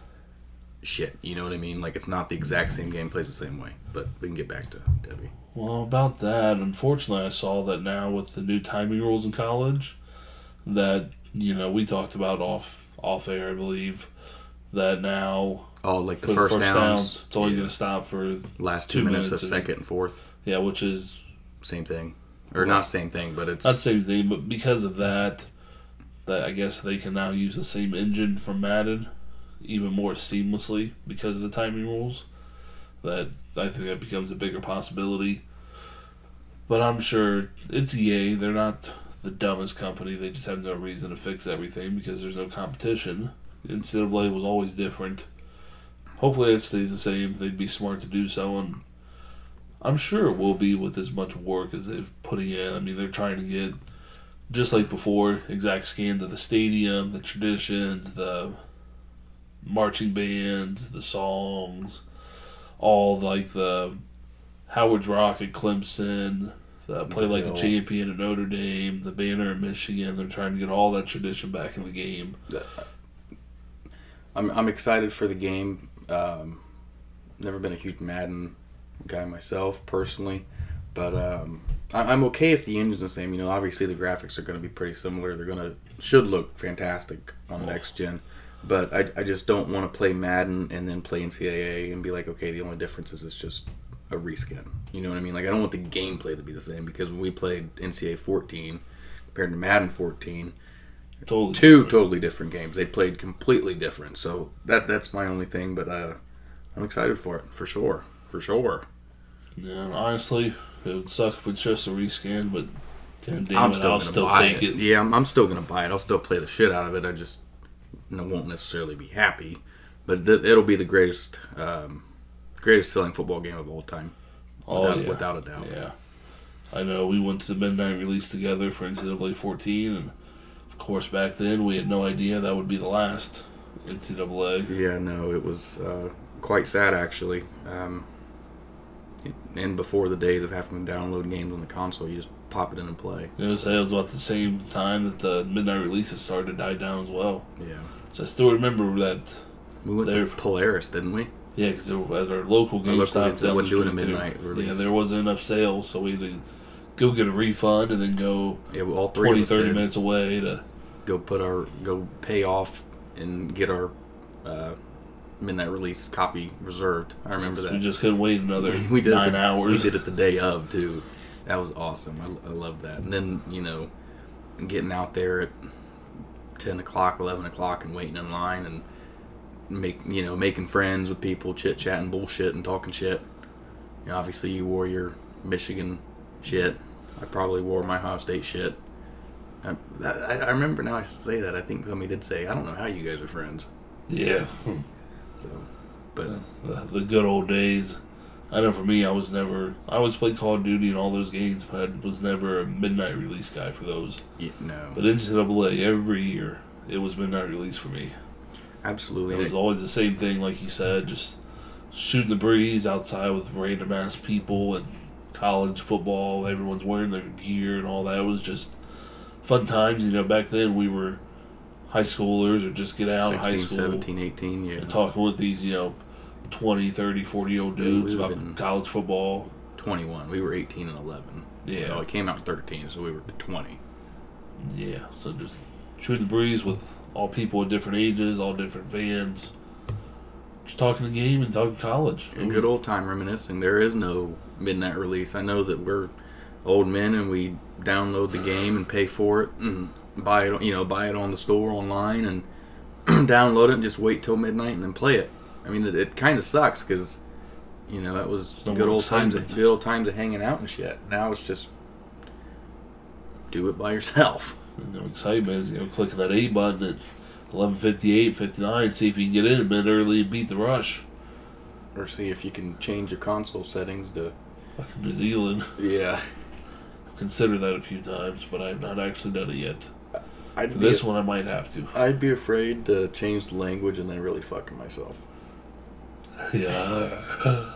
shit. You know what I mean? Like it's not the exact same game, plays the same way. But we can get back to Devy. Well, about that, unfortunately, I saw that now with the new timing rules in college, that you know we talked about off off air, I believe, that now Oh, like the first, the first downs, downs, it's only yeah, going to stop for last two, two minutes, minutes of second and fourth, yeah, which is same thing, or not same thing, but it's not the same thing, but because of that, that I guess they can now use the same engine from Madden even more seamlessly because of the timing rules. That I think that becomes a bigger possibility. But I'm sure it's EA. They're not the dumbest company. They just have no reason to fix everything because there's no competition. NCAA was always different. Hopefully it stays the same. They'd be smart to do so, and I'm sure it will be with as much work as they've putting in. I mean, they're trying to get just like before exact scans of the stadium, the traditions, the marching bands, the songs, all like the Howard's Rock at Clemson, the play like a champion at Notre Dame, the banner at Michigan. They're trying to get all that tradition back in the game. I'm I'm excited for the game. Um, never been a huge Madden guy myself personally, but um, I, I'm okay if the engine's the same. You know, obviously the graphics are going to be pretty similar. They're going to should look fantastic on Oh. next gen, but I, I just don't want to play Madden and then play NCAA and be like, okay, the only difference is it's just a reskin. You know what I mean? Like I don't want the gameplay to be the same because when we played NCAA 14 compared to Madden 14 Totally two different. totally different games. They played completely different. So that that's my only thing, but uh, I'm excited for it for sure, for sure. Yeah, honestly, It would suck if it's just a rescan, but damn, damn I'm it, still I'll still buy take it. it. Yeah, I'm, I'm still gonna buy it. I'll still play the shit out of it. I just you know, won't necessarily be happy, but th- it'll be the greatest, um, greatest selling football game of all time, Oh, without, yeah. without a doubt. Yeah. I know we went to the midnight release together for NCAA 14, and of course, back then we had no idea that would be the last NCAA. Yeah, no, it was uh, quite sad actually. Um, and before the days of having to download games on the console, you just pop it in and play. It was, it was about the same time that the midnight releases started to die down as well. Yeah, So I still remember that. we went There- to Polaris, didn't we? Yeah, because at our local Our local GameStop games, they down the wasn't doing a midnight Yeah, there wasn't enough sales, so we had to go get a refund and then go Yeah, well, all three 20, 30 minutes away to. go put our go pay off and get our uh, midnight release copy reserved. I remember that. We just couldn't wait another [LAUGHS] We did nine the, hours. We did it the day [LAUGHS] of too. That was awesome. I, I love that. And then you know, getting out there at ten o'clock, eleven o'clock, and waiting in line and make you know making friends with people, chit chatting, bullshit, and talking shit. You know, obviously you wore your Michigan shit. I probably wore my Ohio State shit. I, I, I remember now I say that. I think somebody did say, I don't know how you guys are friends. Yeah, So, but the, the good old days. I know for me, I was never. I always played Call of Duty and all those games, but I was never a midnight release guy for those. yeah, no, But NCAA every year, it was midnight release for me. Absolutely. It was always the same thing, like you said, just shooting the breeze outside with random ass people and college football. Everyone's wearing their gear and all that. It was just fun times. You know, back then we were high schoolers or just get out of 16, high school 17, 18, yeah. and talking with these, you know, 20, 30, 40 year old dudes we about college football. 21. We were 18 and 11. Yeah. No, it came out 13, so we were 20. Yeah, so just shooting the breeze with all people of different ages, all different fans. Just talking the game and talking college. A good old time reminiscing. There is no midnight release. I know that we're old men and we download the game and pay for it and buy it, you know, buy it on the store online and [CLEARS THROAT] download it and just wait till midnight and then play it. I mean, it, it kind of sucks because, you know, that was no good old times, of, good old times of hanging out and shit. Now it's just do it by yourself. You know, excitement is you know clicking that A button at 11:58, 59, see if you can get in a bit early and beat the rush. Or see if you can change your console settings to. Fucking New Zealand. Yeah. I've considered that a few times, but I've not actually done it yet. I'd For this one, I might have to. I'd be afraid to change the language and then really fucking myself. [LAUGHS] Yeah.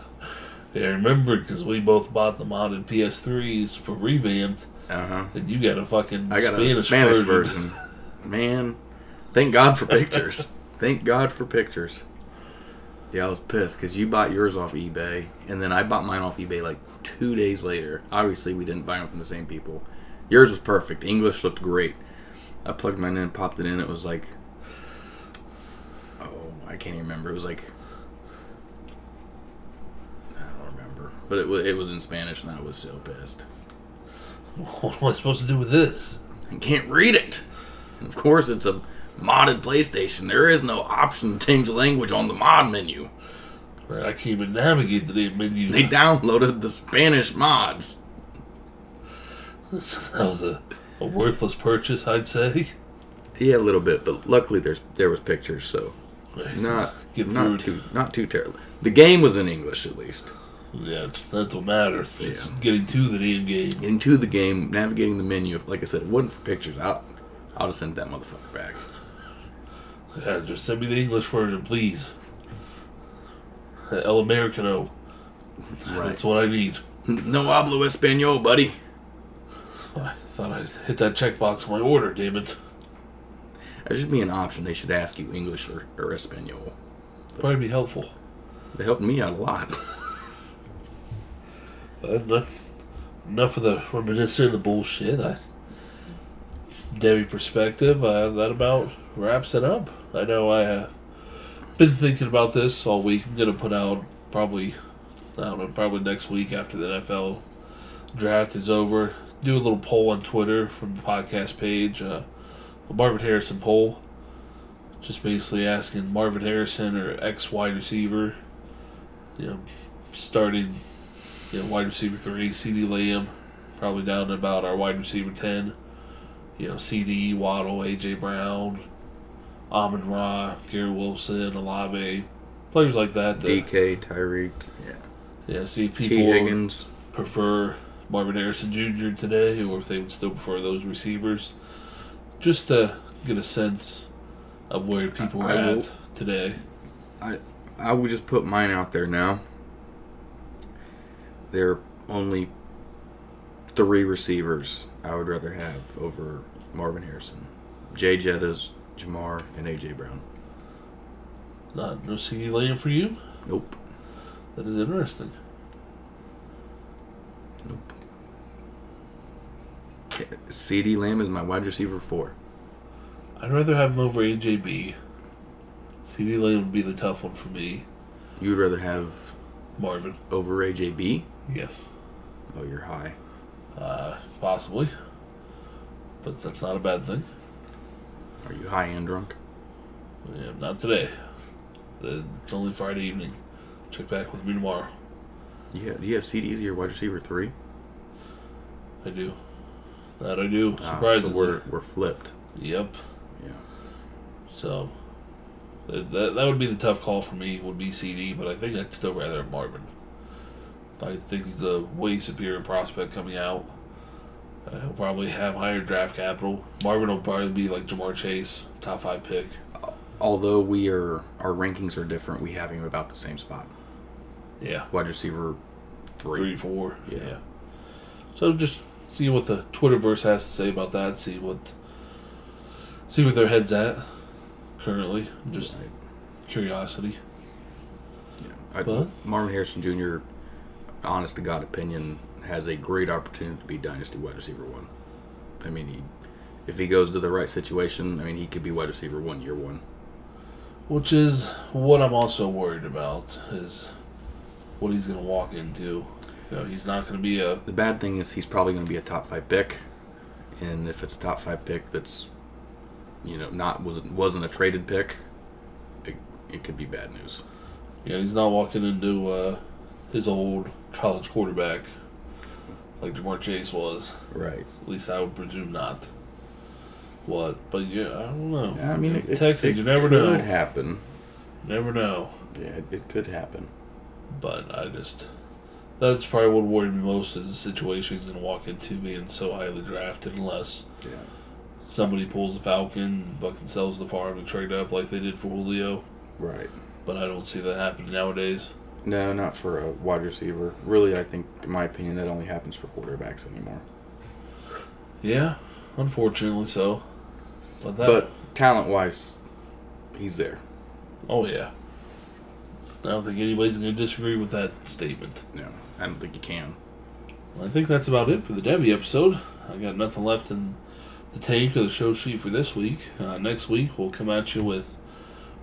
Yeah, I remember because we both bought the modded PS3s for revamped, Uh huh. and you got a fucking I got Spanish, a Spanish version. version. Man, thank God for pictures. thank God for pictures. Yeah, I was pissed because you bought yours off eBay, and then I bought mine off eBay like two days later. Obviously, we didn't buy them from the same people. Yours was perfect. English looked great. I plugged mine in, popped it in. It was like, oh, I can't even remember. It was like, I don't remember, but it was it was in Spanish, and I was so pissed. What am I supposed to do with this? I can't read it. And of course, it's a modded PlayStation. There is no option to change language on the mod menu. Right, I can't even navigate the damn menu. They downloaded the Spanish mods. [LAUGHS] that was a, a worthless purchase, I'd say. Yeah, a little bit, but luckily there's there was pictures, so not not too not too terrible. The game was in English at least. Yeah, it's- that's what matters. Yeah. getting to the damn game. Into the game, navigating the menu. Like I said, it wasn't for pictures. I'll I'll just send that motherfucker back. [LAUGHS] Yeah, just send me the English version, please. El Americano. That's what I need. [LAUGHS] No hablo español, buddy. I thought I'd hit that checkbox on my order, damn it. That should be an option. They should ask you English or, or Espanol. Probably be helpful. They helped me out a lot. [LAUGHS] Enough, enough of the reminiscing, of the bullshit. I, Devy perspective, uh, that about wraps it up. I know I have been thinking about this all week. I'm gonna put out probably, I don't know, probably next week after the NFL draft is over. Do a little poll on Twitter from the podcast page, uh, a Marvin Harrison poll. Just basically asking Marvin Harrison or ex wide receiver, you know, starting You know, wide receiver three, CD Lamb, probably down to about our wide receiver ten. You know, CD, Waddle, AJ Brown, Amon Ra, Garrett Wilson, Olave, players like that. that DK, Tyreek, yeah. yeah, see T. people Higgins. prefer Marvin Harrison Jr. today, or if they would still prefer those receivers, just to get a sense of where people are I will- at today. I I would just put mine out there now. There are only three receivers I would rather have over Marvin Harrison. Jay Jettas, Ja'Marr, and AJ Brown. Not no CD Lamb for you. Nope. That is interesting. Nope. CD Lamb is my wide receiver four. I'd rather have him over AJB. CD Lamb would be the tough one for me. You would rather have Marvin, over AJB? Yes, Oh, you're high. uh, possibly, but that's not a bad thing. Are you high and drunk? Yeah, not today. Uh, It's only Friday evening. Check back with me tomorrow. Yeah, do you have CDs your wide receiver three? I do. That I do. Surprisingly. so we're, we're flipped. Yep. Yeah. So that, that that would be the tough call for me. Would be CD, but I think I'd still rather have Marvin. I think he's a way superior prospect coming out. Uh, he'll probably have higher draft capital. Marvin will probably be like Ja'Marr Chase, top five pick. Although we are our rankings are different, we have him about the same spot. Yeah, Wide receiver three. three, four. Yeah. Yeah. So just see what the Twitterverse has to say about that. See what see what their heads at currently. Just Right. curiosity. Yeah. I, But- Marvin Harrison Jr. Honest to God opinion has a great opportunity to be dynasty wide receiver one. I mean, he if he goes to the right situation, I mean, he could be wide receiver one year one. Which is what I'm also worried about is what he's going to walk into. You know, he's not going to be a The bad thing is he's probably going to be a top five pick, and if it's a top five pick that's, you know, not wasn't wasn't a traded pick, it, it could be bad news. Yeah, he's not walking into uh, his old college quarterback like Ja'Marr Chase was. Right. At least I would presume not. What? But yeah, I don't know. I mean, it, it, Texans, it you never could know. happen. Never know. Yeah, it, it could happen. But I just that's probably what worried me most is the situation he's going to walk into being so highly drafted unless Yeah. somebody pulls a Falcon, fucking sells the farm and trade up like they did for Julio. Right. But I don't see that happening nowadays. No, not for a wide receiver. Really, I think, in my opinion, that only happens for quarterbacks anymore. Yeah, unfortunately so. But that, But talent wise, he's there. oh yeah, I don't think anybody's going to disagree with that statement. No, I don't think you can. I think that's about it for the Devy episode. I got nothing left in the tank or the show sheet for this week. Uh, next week we'll come at you with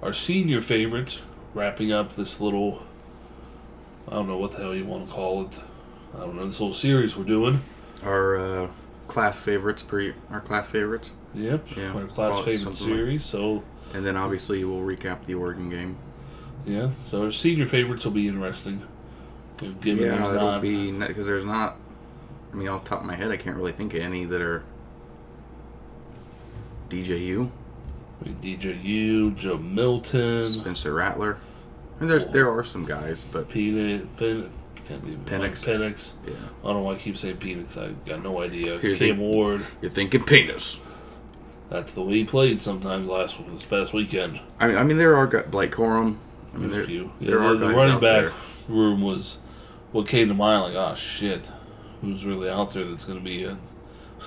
our senior favorites, wrapping up this little. I don't know what the hell you want to call it. I don't know this little series we're doing. Our uh, class favorites, pre our class favorites, Yep, Yeah, our class favorite something like- series. So and then obviously we'll recap the Oregon game. yeah, so our senior favorites will be interesting. Given yeah, there's it'll not, be because there's not. I mean, off the top of my head, I can't really think of any that are DJU, DJU, Joe Milton, Spencer Rattler. And there's there are some guys, but Penix, Pen, can't Penix. Penix. yeah, I don't know why I keep saying Penix. I got no idea. Here, Cam they- Ward. you're thinking penis. That's the way he played sometimes last this past weekend. I mean, I mean there are guys, Blake Corum. I mean, There's there, a few. there Yeah, are the, running out back there. room was what came to mind. Like, oh shit, who's really out there that's going to be a,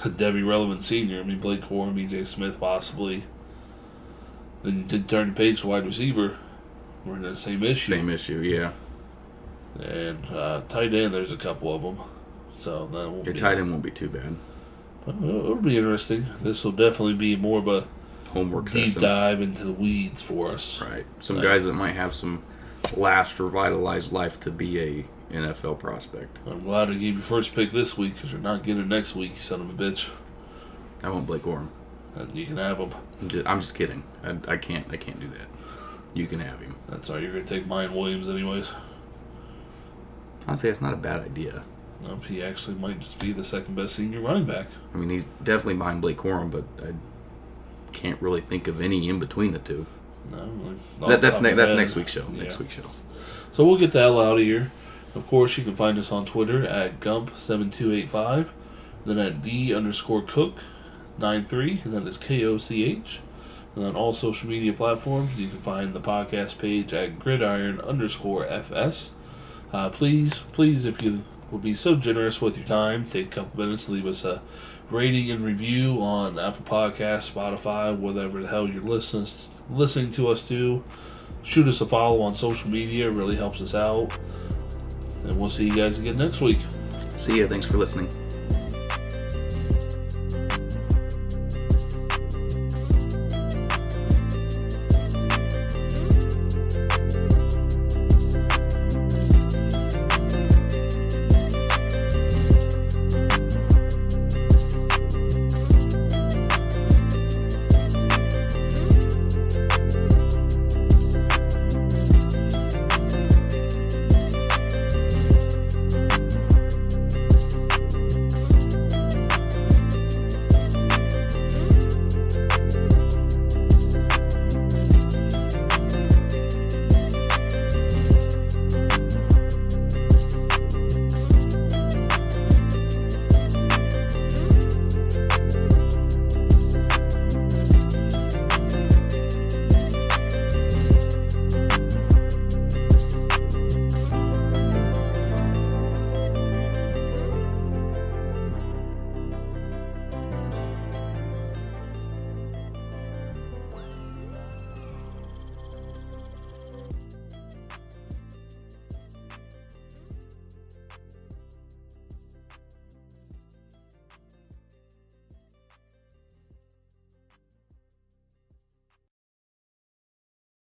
a Devy relevant senior? I mean, Blake Corum, B.J. Smith, possibly. Then you did turn the page to wide receiver. We're in the same issue. Same issue, yeah. And uh, tight end, there's a couple of them. So that won't Your be tight end won't be too bad. It'll be interesting. This will definitely be more of a Homework deep session. dive into the weeds for us. Right. Some guys that might have some last revitalized life to be a NFL prospect. I'm glad I gave you first pick this week because you're not getting it next week, you son of a bitch. I want Blake. And you can have him. I'm just, I'm just kidding. I, I can't. I can't do that. You can have him. That's all right. You're going to take Miyan Williams, anyways. Honestly, that's not a bad idea. He actually might just be the second best senior running back. I mean, he's definitely behind Blake Corum, but I can't really think of any in between the two. No, like, That, that's ne- that's next week's show. Next Yeah. week's show. So we'll get the hell out of here. Of course, you can find us on Twitter at Gump7285, then at D underscore Cook 93, and then it's K O C H. And all social media platforms, you can find the podcast page at Gridiron underscore FS. Uh, please, please, if you would be so generous with your time, take a couple minutes, leave us a rating and review on Apple Podcasts, Spotify, whatever the hell you're listening listening to us to. Shoot us a follow on social media; it really helps us out. And we'll see you guys again next week. See ya. Thanks for listening.